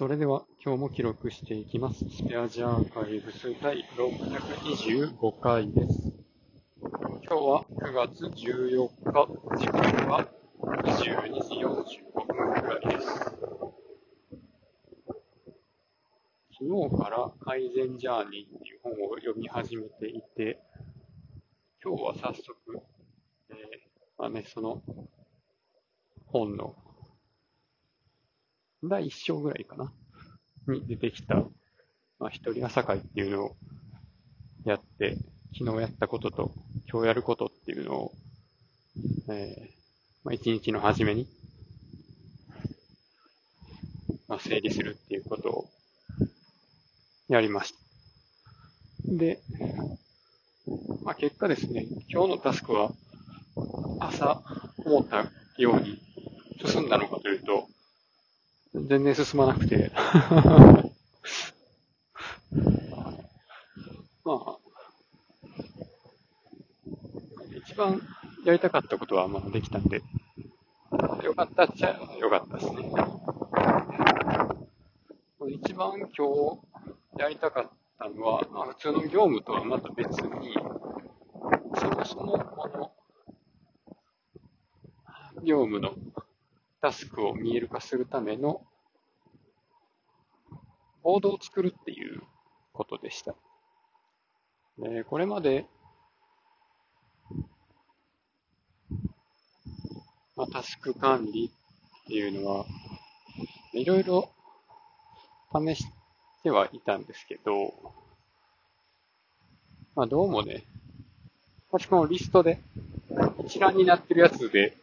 それでは今日も記録していきます。スペアジャーカイブス第625回です。今日は9月14日、時間は22時45分くらいです。昨日から改善ジャーニーっていう本を読み始めていて、今日は早速、えーまあね、その本の第1章ぐらいかなに出てきた、まあ、一人朝会っていうのをやって、昨日やったことと今日やることっていうのを、えーまあ、一日の初めに、まあ、整理するっていうことをやりました。で、まあ、結果ですね、今日のタスクは朝思ったように進んだのかというと、全然進まなくて。まあ、一番やりたかったことはまあできたんで、よかったっちゃよかったですね。一番今日やりたかったのは、まあ、普通の業務とはまた別に、そもそもこの業務のタスクを見える化するためのボードを作るっていうことでした。でこれまで、まあ、タスク管理っていうのは、いろいろ試してはいたんですけど、まあどうもね、私このリストで一覧になってるやつで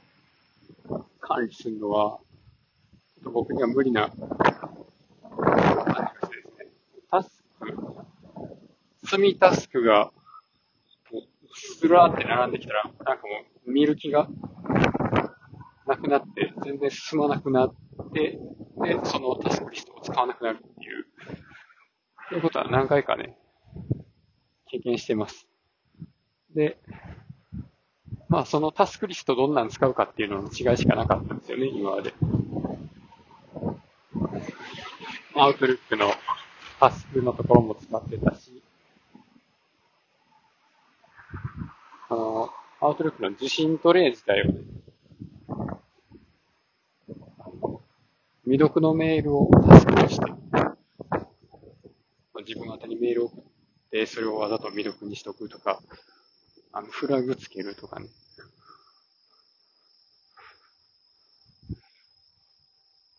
管理するのは、僕には無理な感じがしてですね。タスク、積みタスクが、もうスラーって並んできたら、なんかもう見る気がなくなって、全然進まなくなって、で、そのタスクリストを使わなくなるっていう、そういうことは何回かね、経験してます。で、まあそのタスクリストどんなん使うかっていうのの違いしかなかったんですよね、今まで。アウトルックのタスクのところも使ってたし、あの、アウトルックの受信トレイ自体をね、未読のメールをタスクとして、自分宛にメールを送って、それをわざと未読にしとくとか、あの、フラグつけるとかね。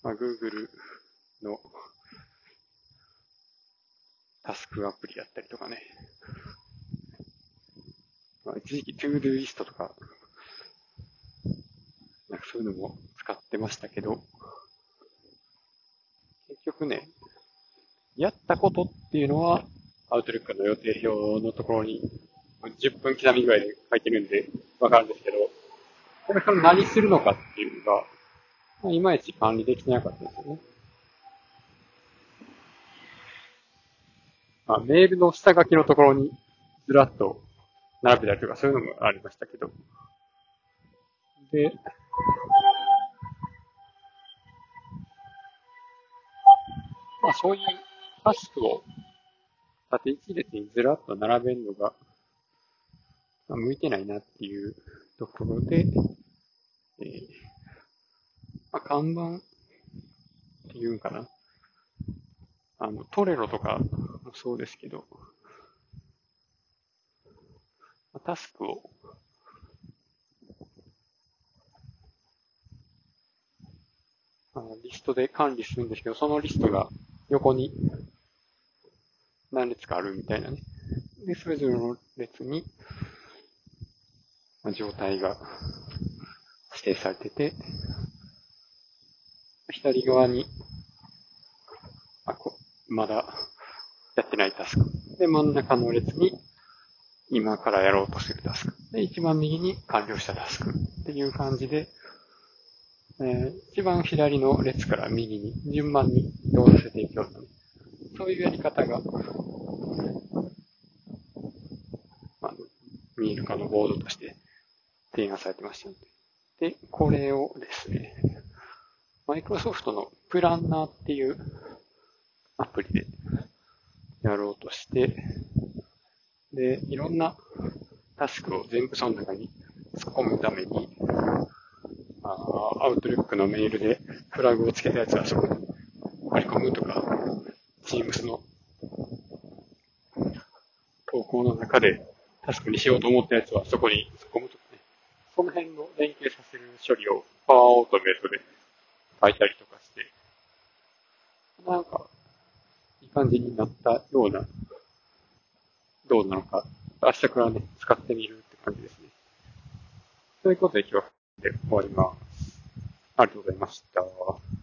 まあ、Google のタスクアプリやったりとかね。まあ、一時期 To-Do リストとか、なんかそういうのも使ってましたけど、結局ね、やったことっていうのは、アウトルックの予定表のところに10分刻みぐらいで書いてるんでわかるんですけど、これから何するのかっていうのが、まあいまいち管理できてなかったんですよね。まあ、メールの下書きのところにずらっと並べたりとかそういうのもありましたけど。で、まあそういうタスクを縦一列にずらっと並べるのが、向いてないなっていうところで、あ、看板っていうんかな。あの、トレロとかもそうですけど、タスクをあのリストで管理するんですけど、そのリストが横に何列かあるみたいなね。で、それぞれの列に、まあ状態が指定されてて、左側に、あこまだやってないタスク。で、真ん中の列に、今からやろうとするタスク。で、一番右に完了したタスク。っていう感じで、えー一番左の列から右に順番に移動させていくようなね、そういうやり方が、あ、見える化のボードとして提案されてましたので。で、これをですね、マイクロソフトのプランナーっていうアプリでやろうとして、で、いろんなタスクを全部その中に突っ込むために、あアウトルックのメールでフラグをつけたやつはそこに割り込むとか、Teams の投稿の中でタスクにしようと思ったやつはそこに突っ込むとかね。その辺の連携させる処理をパワーオートメートで書いたりとかして、なんか、いい感じになったような、どうなのか、明日からね、使ってみるって感じですね。ということで今日は終わります。ありがとうございました。